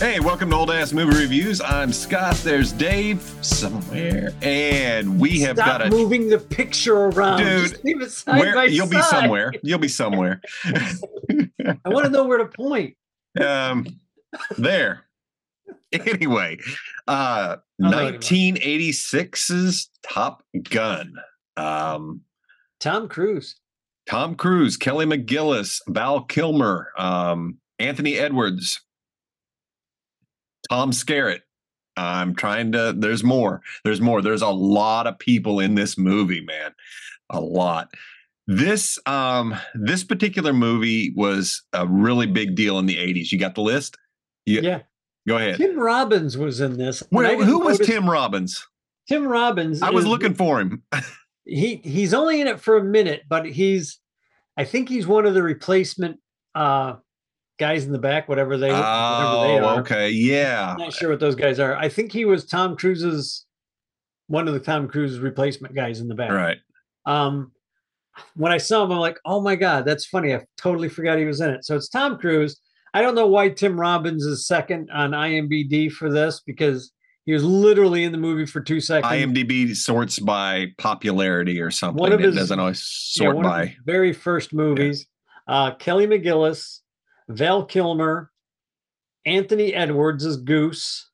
Hey, welcome to Old Ass Movie Reviews. I'm Scott. There's Dave somewhere, and we have Stop got a moving the picture around. Dude, Just leave it side where you'll be somewhere. You'll be somewhere. I want to know where to point. um, there. Anyway, uh, I know what you mean. 1986's Top Gun. Um, Tom Cruise. Tom Cruise, Kelly McGillis, Val Kilmer, um, Anthony Edwards, Tom Skerritt. I'm trying to. There's more. There's more. There's a lot of people in this movie, man. A lot. This um this particular movie was a really big deal in the 80s. You got the list? Yeah. Yeah. Go ahead. Tim Robbins was in this. and I Where, didn't who was Tim Robbins? Tim Robbins. I was is- looking for him. He he's only in it for a minute, but he's. I think he's one of the replacement uh guys in the back, whatever they whatever they Oh, are. okay. Yeah. I'm not sure what those guys are. I think he was Tom Cruise's one of the Tom Cruise's replacement guys in the back. Right. Um, when I saw him, I'm like, oh my god, that's funny. I totally forgot he was in it. So it's Tom Cruise. I don't know why Tim Robbins is second on IMDb for this because he was literally in the movie for two seconds. IMDb sorts by popularity or something. One of it his- doesn't always Yeah, sort of by. very first movies. Uh, Kelly McGillis, Val Kilmer, Anthony Edwards as Goose,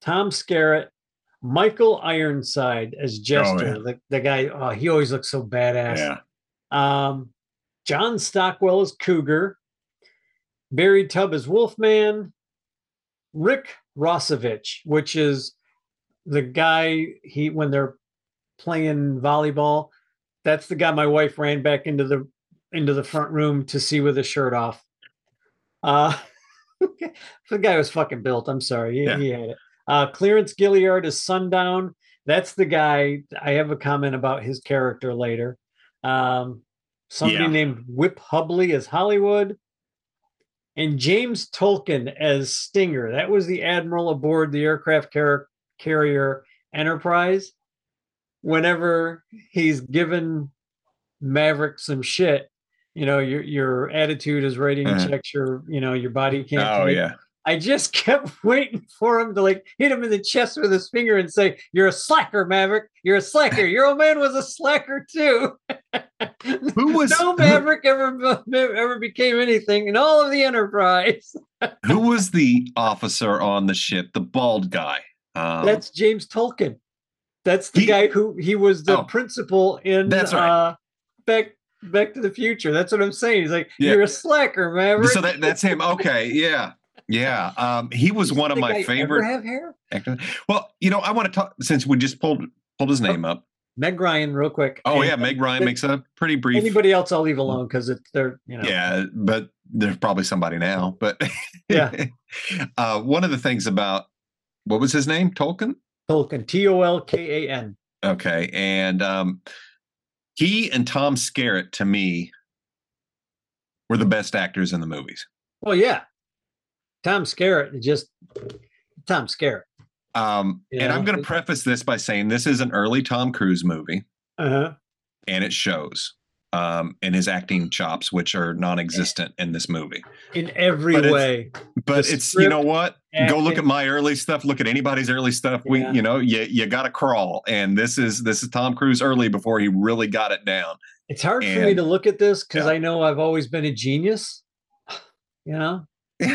Tom Skerritt, Michael Ironside as Jester. yeah. the, the guy, oh, he always looks so badass. Yeah. Um, John Stockwell as Cougar, Barry Tubb as Wolfman, Rick Rossovich, which is the guy he when they're playing volleyball. That's the guy my wife ran back into the into the front room to see with his shirt off. Uh the guy was fucking built. I'm sorry. He, Yeah. he had it. Uh Clarence Gilliard is Sundown. That's the guy. I have a comment about his character later. Um, somebody Yeah. named Whip Hubley as Hollywood, and James Tolkan as Stinger. That was the admiral aboard the aircraft car- carrier Enterprise. Whenever he's given Maverick some shit, you know, your your attitude is rating Uh-huh. checks your, you know, your body can't. Oh yeah. I just kept waiting for him to like hit him in the chest with his finger and say, "You're a slacker, Maverick. You're a slacker. Your old man was a slacker too." Who was no who- Maverick ever ever became anything in all of the Enterprise. Who was the officer on the ship? The bald guy. Um, That's James Tolkan. That's the He- guy who he was the Oh. principal in That's right. uh, Back Back to the Future. That's what I'm saying. He's like, Yeah. "You're a slacker, Maverick." so that, that's him. Okay. Yeah. Yeah. Um, he was one of my ever favorite Have hair? actors. Well, you know, I want to talk since we just pulled pulled his name up. Meg Ryan, real quick. Oh And- yeah, Meg Ryan makes a pretty brief. Anybody else, I'll leave alone because it's they're you know. Yeah, but there's probably somebody now. But Yeah. uh, one of the things about what was his name? Tolkan. Tolkan, T O L K A N. Okay, and um, he and Tom Skerritt to me were the best actors in the movies. Well, yeah. Tom Skerritt, just Tom Skerritt. Um, and Yeah. I'm going to preface this by saying this is an early Tom Cruise movie, Uh huh. and it shows um, in his acting chops, which are non-existent in this movie. In every But it's- way. But The it's you know what? Go look at my early stuff. Look at anybody's early stuff. We you know you you got to crawl, and this is this is Tom Cruise early before he really got it down. It's hard for me to look at this because Yeah. I know I've always been a genius. You know?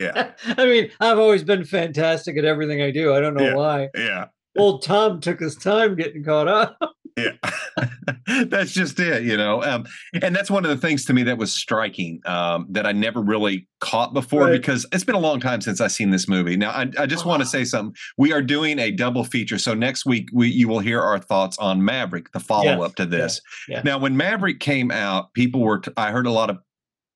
Yeah. I mean, I've always been fantastic at everything I do. I don't know Yeah. why. yeah. Old Tom took his time getting caught up. Yeah, that's just it, you know. Um, and that's one of the things to me that was striking um, that I never really caught before Right. because it's been a long time since I've seen this movie. Now, I, I just want to say something. We are doing a double feature, so next week we you will hear our thoughts on Maverick, the follow up to this. Now, when Maverick came out, people were. T- I heard a lot of.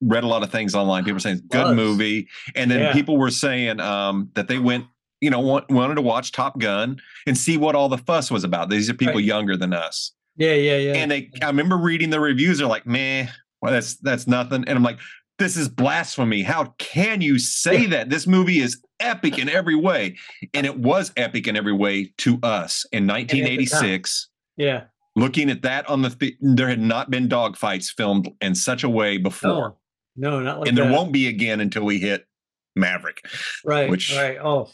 Read a lot of things online. People were saying good movie, and then Yeah. people were saying um, that they went, you know, want, wanted to watch Top Gun and see what all the fuss was about. These are people Right. younger than us Yeah, yeah, yeah. and they I remember reading the reviews are like, "Man, well, that's that's nothing. And I'm like, this is blasphemy. How can you say that? This movie is epic in every way. And it was epic in every way to us in 1986. yeah. Looking at that on the th- there had not been dogfights filmed in such a way before. No. No, not like and there that. won't be again until we hit Maverick. right. which- right. Oh,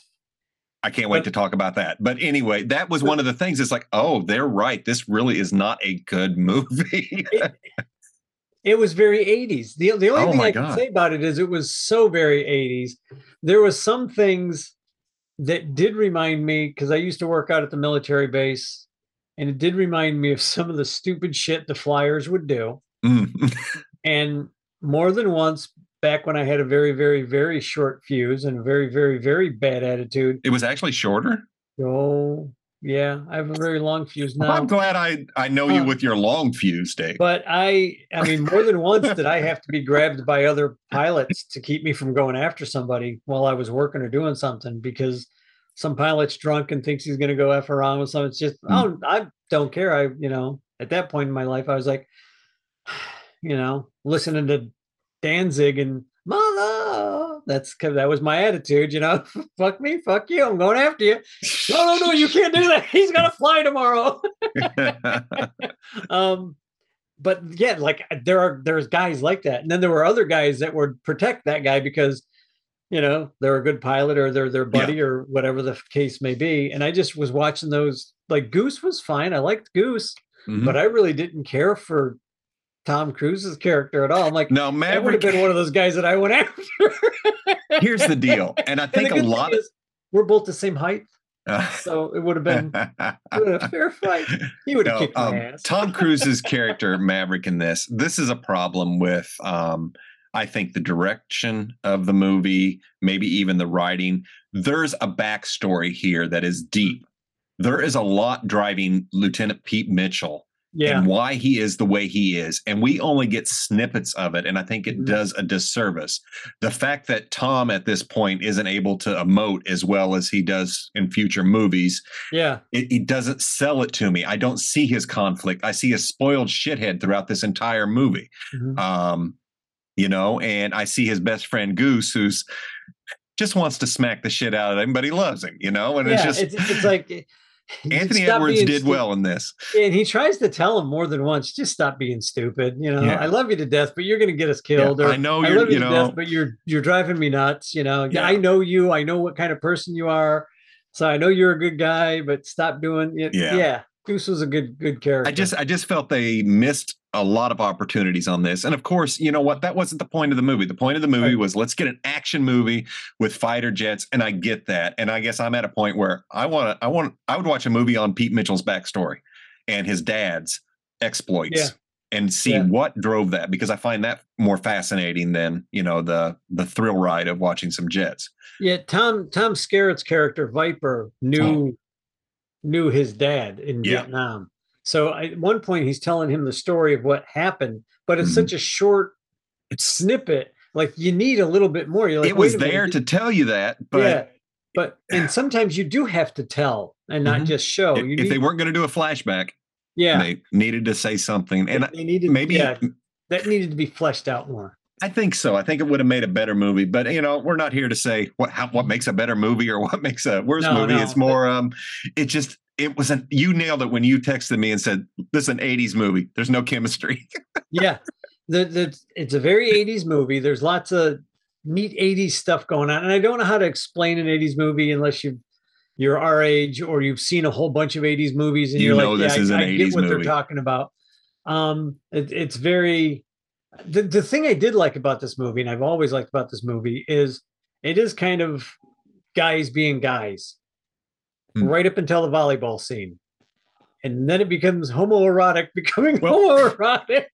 I can't wait But- to talk about that. But anyway, that was one of the things. It's like, oh, they're right. This really is not a good movie. it was very 80s. The, the only Oh thing I can say about it is it was so very 80s. There was some things that did remind me because I used to work out at the military base, and it did remind me of some of the stupid shit the flyers would do. Mm. And more than once, back when I had a very, very, very short fuse and a very, very, very bad attitude. it was actually shorter. Oh, yeah, I have a very long fuse now. I'm glad I I know you Uh, with your long fuse, Dave. But I, I mean, more than once did I have to be grabbed by other pilots to keep me from going after somebody while I was working or doing something because some pilot's drunk and thinks he's going to go f around with something. It's just, oh, I don't care. I, you know, at that point in my life, I was like, you know, listening to Danzig and mother. That's because that was my attitude, you know. fuck me, fuck you. I'm going after you. No, no, no, you can't do that. He's gonna fly tomorrow. um but yeah like there are there's guys like that and then there were other guys that would protect that guy because you know they're a good pilot or they're their buddy or whatever the case may be and i just was watching those like goose was fine i liked goose Mhm. but i really didn't care for tom cruise's character at all i'm like no, Maverick. that would have been one of those guys that i went after Here's the deal, and I And think a lot. Of, is we're both the same height so it would have been, it would have been a fair fight he would have No, kicked my um, ass Tom Cruise's character Maverick in this. This is a problem with um I think the direction of the movie, maybe even the writing. There's a backstory here that is deep. There is a lot driving Lieutenant Pete Mitchell yeah and why he is the way he is. And we only get snippets of it. And I think it Mhm. does a disservice. The fact that Tom at this point isn't able to emote as well as he does in future movies yeah it, it doesn't sell it to me. I don't see his conflict. I see a spoiled shithead throughout this entire movie. Mhm. Um, you know, and I see his best friend Goose, who's just wants to smack the shit out of him, but he loves him, you know, and yeah, it's just it's, it's like Anthony Edwards did stu- well in this. and he tries to tell him more than once, just stop being stupid. You know, Yeah. I love you to death, but you're going to get us Yeah, killed. or I know you're, love you, you to know, death, but you're you're driving me nuts. You know, Yeah. I know you. I know what kind of person you are. So I know you're a good guy, but stop doing it. Yeah. Yeah, Goose was a good good character. I just I just felt they missed a lot of opportunities on this. And of course, you know what? That wasn't the point of the movie. The point of the movie was let's get an action movie with fighter jets. And I get that. And I guess I'm at a point where I want to, I want, I would watch a movie on Pete Mitchell's backstory and his dad's exploits Yeah. and see Yeah. what drove that because I find that more fascinating than, you know, the the thrill ride of watching some jets. yeah. Tom Tom Skerritt's character Viper knew oh. Knew his dad in. Yeah. Vietnam. So I- at one point he's telling him the story of what happened, but it's Mhm. such a short snippet. Like you need a little bit more. Like, it was "Wait a minute, there to tell you that, but yeah, but and sometimes you do have to tell and not Mhm. just show. if, you if need, they weren't going to do a flashback, yeah, they needed to say something. And they needed maybe yeah, that needed to be fleshed out more. I think so. I think it would have made a better movie, but you know, we're not here to say what how, what makes a better movie or what makes a worse No, movie. no, it's more um it just it was an you nailed it when you texted me and said this is an 80s movie. There's no chemistry. Yeah, the, the it's a very '80s movie. There's lots of neat '80s stuff going on, and I don't know how to explain an '80s movie unless you you're our age or you've seen a whole bunch of '80s movies and You are know like, this yeah, is I, an I get 80s what they're talking about. Um, it, it's very the the thing I did like about this movie, and I've always liked about this movie, is it is kind of guys being guys, Hmm. right up until the volleyball scene. And then it becomes homoerotic, becoming Well- homoerotic.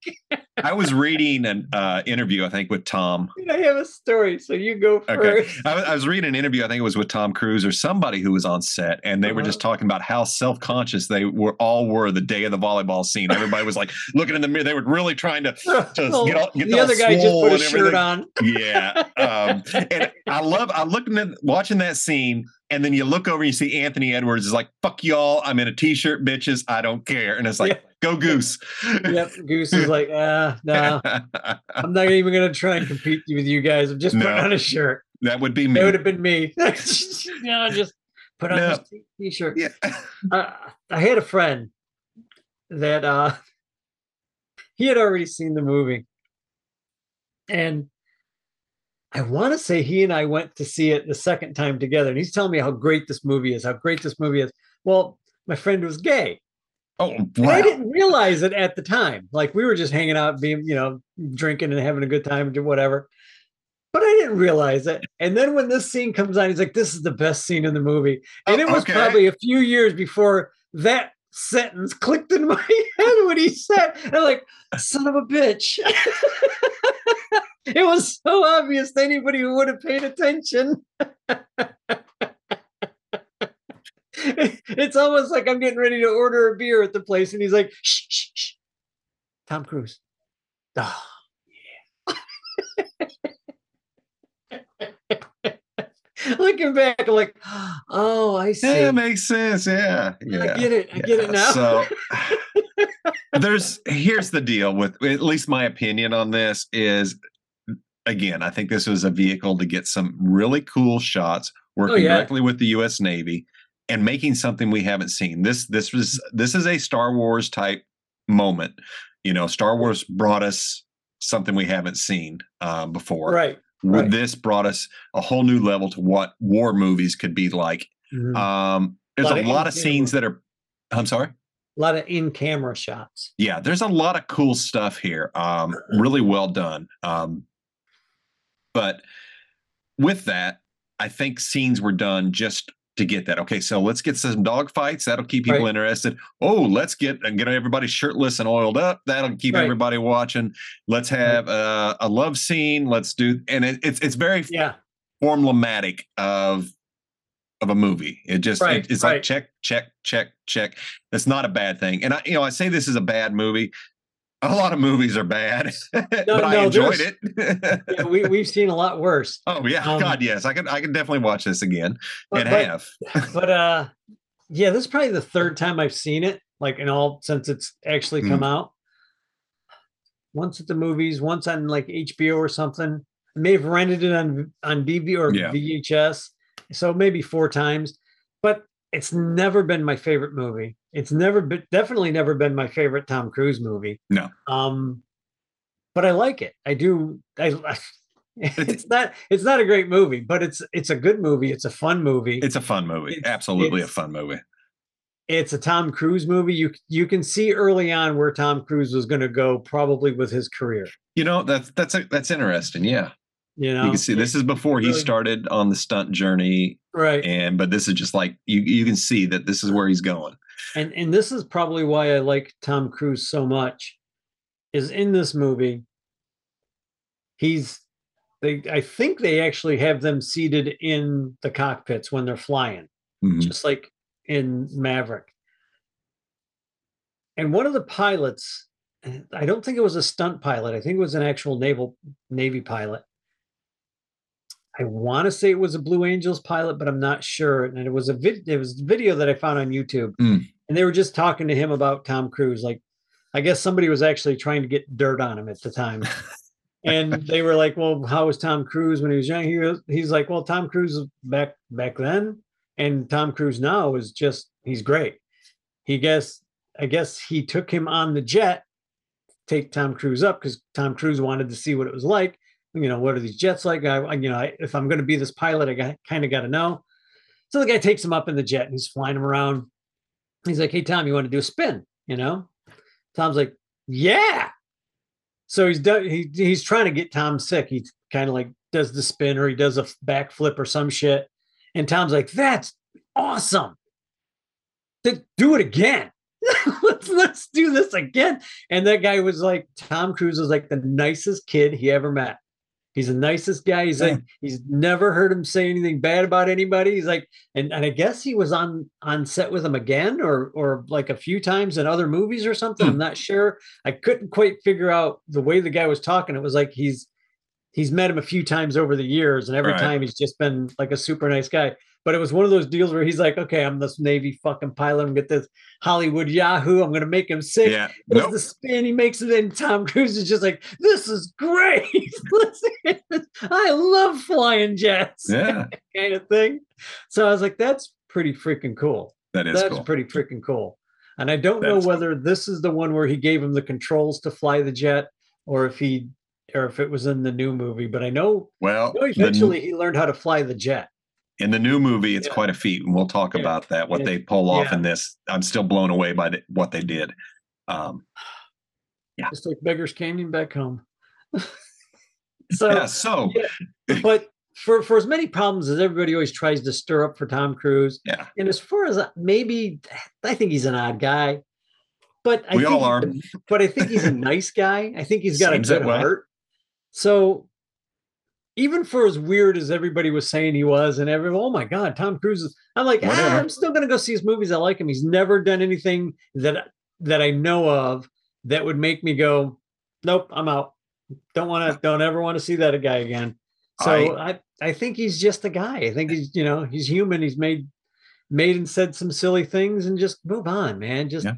I was reading an uh, interview, I think, with Tom. I have a story, so you go Okay. first. I was, I was reading an interview, I think it was with Tom Cruise or somebody who was on set, and they were Uh-huh. just talking about how self conscious they were all were the day of the volleyball scene. Everybody was like looking in the mirror. They were really trying to Oh, get all- get the other guy just put a shirt on. yeah um and i love i looking at watching that scene and then you look over and you see anthony edwards is like fuck y'all i'm in a t-shirt bitches i don't care and it's like Yeah. go goose Yep, Goose is like, ah, no, I'm not even gonna try and compete with you guys. I'm just putting No. on a shirt. that would be me. It would have been me. no, just put on no. this t shirt. yeah Uh, I had a friend that uh he had already seen the movie, and I want to say he and I went to see it the second time together, and he's telling me how great this movie is, how great this movie is. Well, my friend was gay. Oh, And wow. I didn't realize it at the time. Like we were just hanging out, being, you know, drinking and having a good time and do whatever. But I didn't realize it. And then when this scene comes on, he's like, this is the best scene in the movie. And Oh, it was okay. probably a few years before that sentence clicked in my head when he said, and like, son of a bitch. it was so obvious to anybody who would have paid attention. it's almost like I'm getting ready to order a beer at the place, and he's like, shh, shh, shh. Tom Cruise. Looking back, I'm like, oh, I see. Yeah, it makes sense. Yeah. Yeah. I get it. I get it now. So there's here's the deal with at least my opinion on this is again, I think this was a vehicle to get some really cool shots working Oh, yeah. directly with the US Navy and making something we haven't seen. This this was this is a Star Wars type moment. You know, Star Wars brought us something we haven't seen uh, before. right. With right. This brought us a whole new level to what war movies could be like. Mhm. Um, there's Lot a of lot of scenes that are. I'm sorry. a lot of in-camera shots. Yeah, there's a lot of cool stuff here. Um, really well done. Um, but with that, I think scenes were done just to get that. Okay, so let's get some dog fights. That'll keep people Right. interested. Oh, let's get and get everybody shirtless and oiled up. That'll keep Right. everybody watching. Let's have uh, a love scene. Let's do, and it, it's it's very Yeah. formulaic of of a movie. It just it- Right, it's like check, check, check, check. That's not a bad thing. And I, you know, I say this is a bad movie. A lot of movies are bad, but I enjoyed it. yeah we, we've seen a lot worse. oh yeah, um, God, yes, I can. I can definitely watch this again But, and but, have. but uh yeah, this is probably the third time I've seen it, like in all since it's actually come out. Once at the movies, once on like HBO or something. I may have rented it on on DVD or Yeah. VHS. So maybe four times. But it's never been my favorite movie. It's never been definitely never been my favorite Tom Cruise movie. No. Um but I like it. I do I it's not it's not a great movie, but it's it's a good movie. It's a fun movie It's a fun movie. It's- Absolutely a fun movie. it's a Tom Cruise movie. You you can see early on where Tom Cruise was going to go, probably with his career. You know, that's that's a, that's interesting. Yeah, You know, you can see this is before he started on the stunt journey, right, and but this is just like you you can see that this is where he's going. and and this is probably why I like Tom Cruise so much. Is in this movie, he's they. I think they actually have them seated in the cockpits when they're flying. Mhm. just like in Maverick. And one of the pilots, I don't think it was a stunt pilot. I think it was an actual naval Navy pilot. I want to say it was a Blue Angels pilot, but I'm not sure. And it was a vid- it was a video that I found on YouTube, Mm. and they were just talking to him about Tom Cruise. Like, I guess somebody was actually trying to get dirt on him at the time. and they were like, "Well, how was Tom Cruise when he was young?" He was, he's like, "Well, Tom Cruise back back then, and Tom Cruise now is just he's great." He guess I guess he took him on the jet, take Tom Cruise up because Tom Cruise wanted to see what it was like. You know, what are these jets like? I, you know, I, if I'm going to be this pilot, I kind of got to know. So the guy takes him up in the jet and he's flying him around. He's like, "Hey Tom, you want to do a spin?" You know, Tom's like, "Yeah." So he's done. He, he's trying to get Tom sick. He kind of like does the spin or he does a backflip or some shit. And Tom's like, "That's awesome. Th- Do it again. let's let's do this again." And that guy was like, Tom Cruise was like the nicest kid he ever met. He's the nicest guy. He's like, he's never heard him say anything bad about anybody. He's like, and, and I guess he was on on set with him again, or or like a few times in other movies or something. Hmm. I'm not sure. I couldn't quite figure out the way the guy was talking. It was like he's he's met him a few times over the years, and every Right. time he's just been like a super nice guy. But it was one of those deals where he's like, okay, I'm this Navy fucking pilot. I'm get this Hollywood Yahoo. I'm gonna make him sick. Yeah, nope. the spin, he makes it, in. Tom Cruise is just like, "This is great! I love flying jets." yeah, kind of thing. So I was like, "That's pretty freaking cool. that is That's cool. pretty freaking cool." And I don't That know is cool. whether this is the one where he gave him the controls to fly the jet, or if he or if it was in the new movie, but I know, Well, know the- eventually he learned how to fly the jet. In the new movie, it's Yeah. quite a feat, and we'll talk Yeah. about that. What Yeah. they pull off in this, I'm still blown away by the, what they did. Um, yeah, Just like Beggars Canyon back home. so, yeah. So but for for as many problems as everybody always tries to stir up for Tom Cruise, yeah, and as far as maybe I think he's an odd guy, but I We think all are. he's a- but I think he's a nice guy. I think he's got Seems a good heart. So even for as weird as everybody was saying he was, and everyone, oh my god, Tom Cruise is. I'm like, ah, I'm still gonna go see his movies. I like him. He's never done anything that that I know of that would make me go, nope, I'm out. Don't want to. Don't ever want to see that guy again. So I, I think he's just a guy. I think he's you know he's human. He's made made and said some silly things and just move on, man. Just Yeah.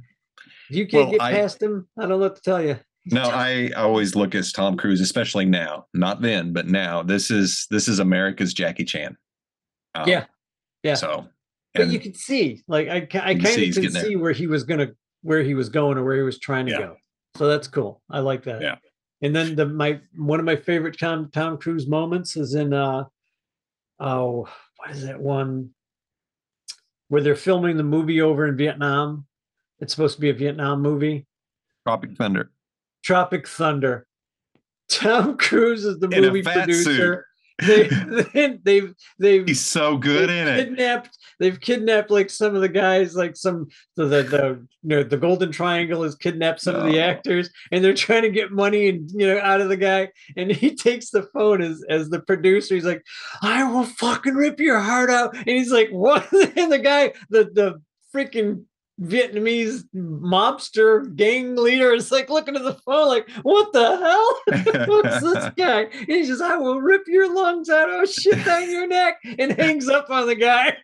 if you can't Well, get I- past him, I don't know what to tell you. No, I always look at Tom Cruise, especially now, not then, but now. This is this is America's Jackie Chan. Um, Yeah. Yeah. So, but you can see, like I, I can kind see of can there. see where he was gonna, where he was going, or where he was trying to Yeah. go. So that's cool. I like that. Yeah. And then the my one of my favorite Tom Tom Cruise moments is in uh oh what is that one where they're filming the movie over in Vietnam. It's supposed to be a Vietnam movie. Tropic Thunder. Tropic Thunder. Tom Cruise is the In a movie fat producer. They, they, they've they've He's so good they've in it. Kidnapped. They've kidnapped like some of the guys, like some the the, the you know the Golden Triangle has kidnapped some of the actors, and they're trying to get money and you know out of the guy. And he takes the phone as as the producer. He's like, "I will fucking rip your heart out." And he's like, "What?" And the guy, the the freaking Vietnamese mobster gang leader is like looking at the phone, like, "What the hell?" Who's this guy? And he says, I will rip your lungs out. I'll shit down your neck and hangs up on the guy.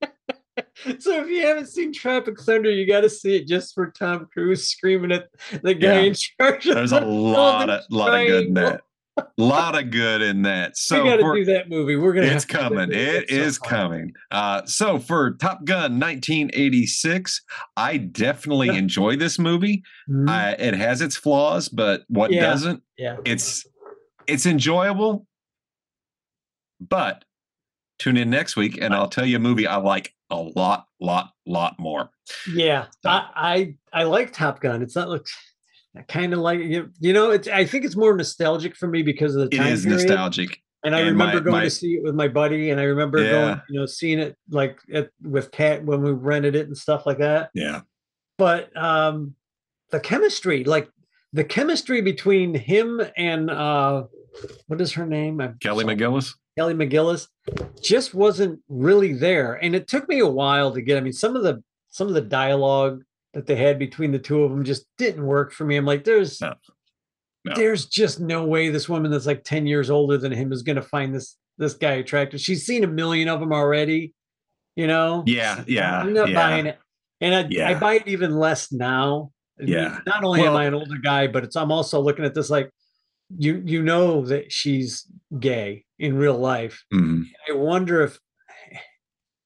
so if you haven't seen Tropic Thunder, you got to see it just for Tom Cruise screaming at the guy Yeah. in charge. There's a lot of lot of good in Triangle. That. lot of good in that. So we got to do that movie. We're gonna. it's have to do that coming. It is It at some is point. coming. Uh, so for Top Gun 1986, I definitely enjoy this movie. Mhm. Uh, it has its flaws, but what Yeah. doesn't? yeah. It's it's enjoyable. But tune in next week, and I'll tell you a movie I like a lot, lot, lot more. Yeah, I, I I like Top Gun. It's not like I kind of like you. You know, it's. I think it's more nostalgic for me because of the time is period. nostalgic. And I And remember my- going my- to see it with my buddy, and I remember going, you know, seeing it like at, with Cat when we rented it and stuff like that. Yeah. But um the chemistry, like the chemistry between him and uh what is her name? I'm Kelly sorry, McGillis. Kelly McGillis, just wasn't really there. And it took me a while to get. I mean, some of the some of the dialogue that they had between the two of them just didn't work for me. I'm like, there's No. No. there's just no way this woman that's like 10 years older than him is gonna find this this guy attractive. She's seen a million of them already, you know. Yeah, yeah, I'm not yeah. buying it. And I, I buy it even less now. Yeah. Not only am I an older guy, but it's I'm also looking at this like you you know that she's gay in real life. Mhm. I wonder if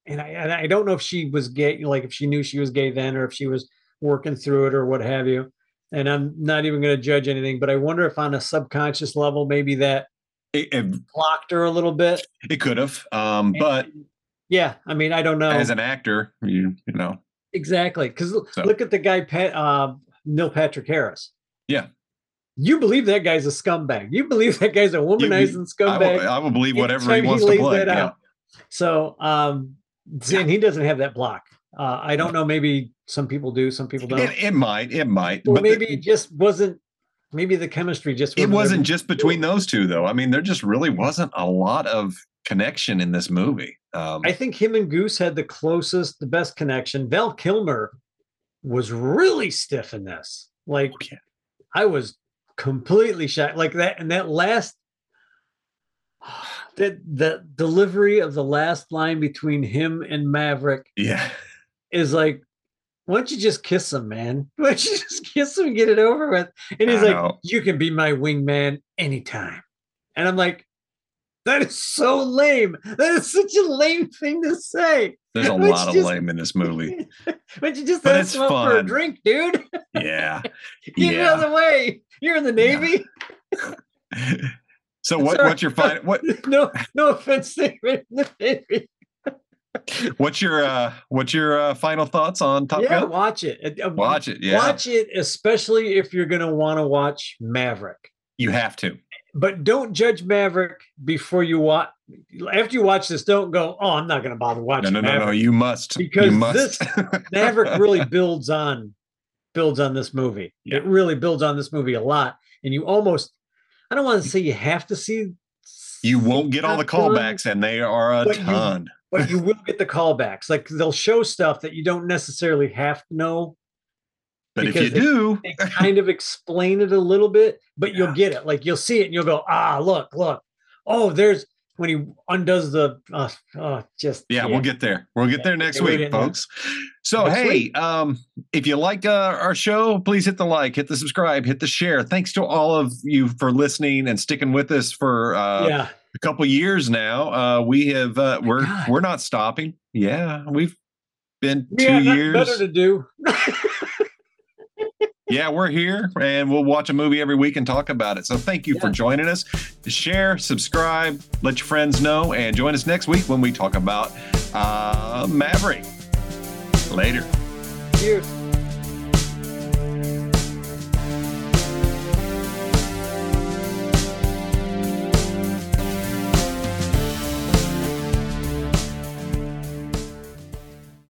and I and I don't know if she was gay, like if she knew she was gay then or if she was working through it or what have you. And I'm not even going to judge anything, but I wonder if on a subconscious level, maybe that It, it, blocked her a little bit. it could have, um, but yeah, I mean, I don't know. as an actor, you you know, Exactly. Because So- look at the guy, Pat, uh, Neil Patrick Harris. Yeah. You believe that guy's a scumbag. You believe that guy's a womanizing I will, scumbag. I will believe whatever he wants to lays play. Yeah. out. So, um, and he doesn't have that block. Uh, I don't know. Maybe some people do, some people don't. It, it might, it might, or but the- maybe it just wasn't. Maybe the chemistry just it wasn't, It wasn't there. just between those two, though. I mean, there just really wasn't a lot of connection in this movie. Um, I think him and Goose had the closest, the best connection. Val Kilmer was really stiff in this. Like Okay. I was completely shocked. Like that, and that last that the delivery of the last line between him and Maverick yeah, is like, why don't you just kiss him, man? Why don't you just kiss him and get it over with? And he's like, know. you can be my wingman anytime. And I'm like, that is so lame. That is such a lame thing to say. there's a lot of just- lame in this movie. Why don't you just But ask him for a drink, dude? Yeah, Get out of the way. You're in the Yeah. Navy. so what? What's your final? What? no, no offense to the baby. What's your uh what's your uh, final thoughts on Top Yeah, Gun? watch it. Uh, Watch it. Yeah, Watch it, especially if you're going to want to watch Maverick. you have to. But don't judge Maverick before you watch. After you watch this, don't go. Oh, I'm not going to bother watching no, no, Maverick. no. You must. Because you must. Maverick really builds on builds on this movie. Yeah. It really builds on this movie a lot, and you almost. I don't want to say you have to see. You won't get all the callbacks, and they are a But you- ton. but you will get the callbacks. Like they'll show stuff that you don't necessarily have to know. But if you they- do, They kind of explain it a little bit, but you'll get it. Like you'll see it and you'll go, ah, look, look. Oh, there's when he undoes the uh, uh just yeah, we'll get there. We'll get Yeah, there next week, folks. So Next hey, week. um, if you like uh, our show, please hit the like, hit the subscribe, hit the share. Thanks to all of you for listening and sticking with us for uh, yeah. a couple years now. Uh, we have uh, my we're God. we're not stopping. Yeah, we've been We two have years. better to do. yeah, we're here and we'll watch a movie every week and talk about it. So thank you for joining us. Share, subscribe, let your friends know, and join us next week when we talk about uh, Maverick. Later. Cheers.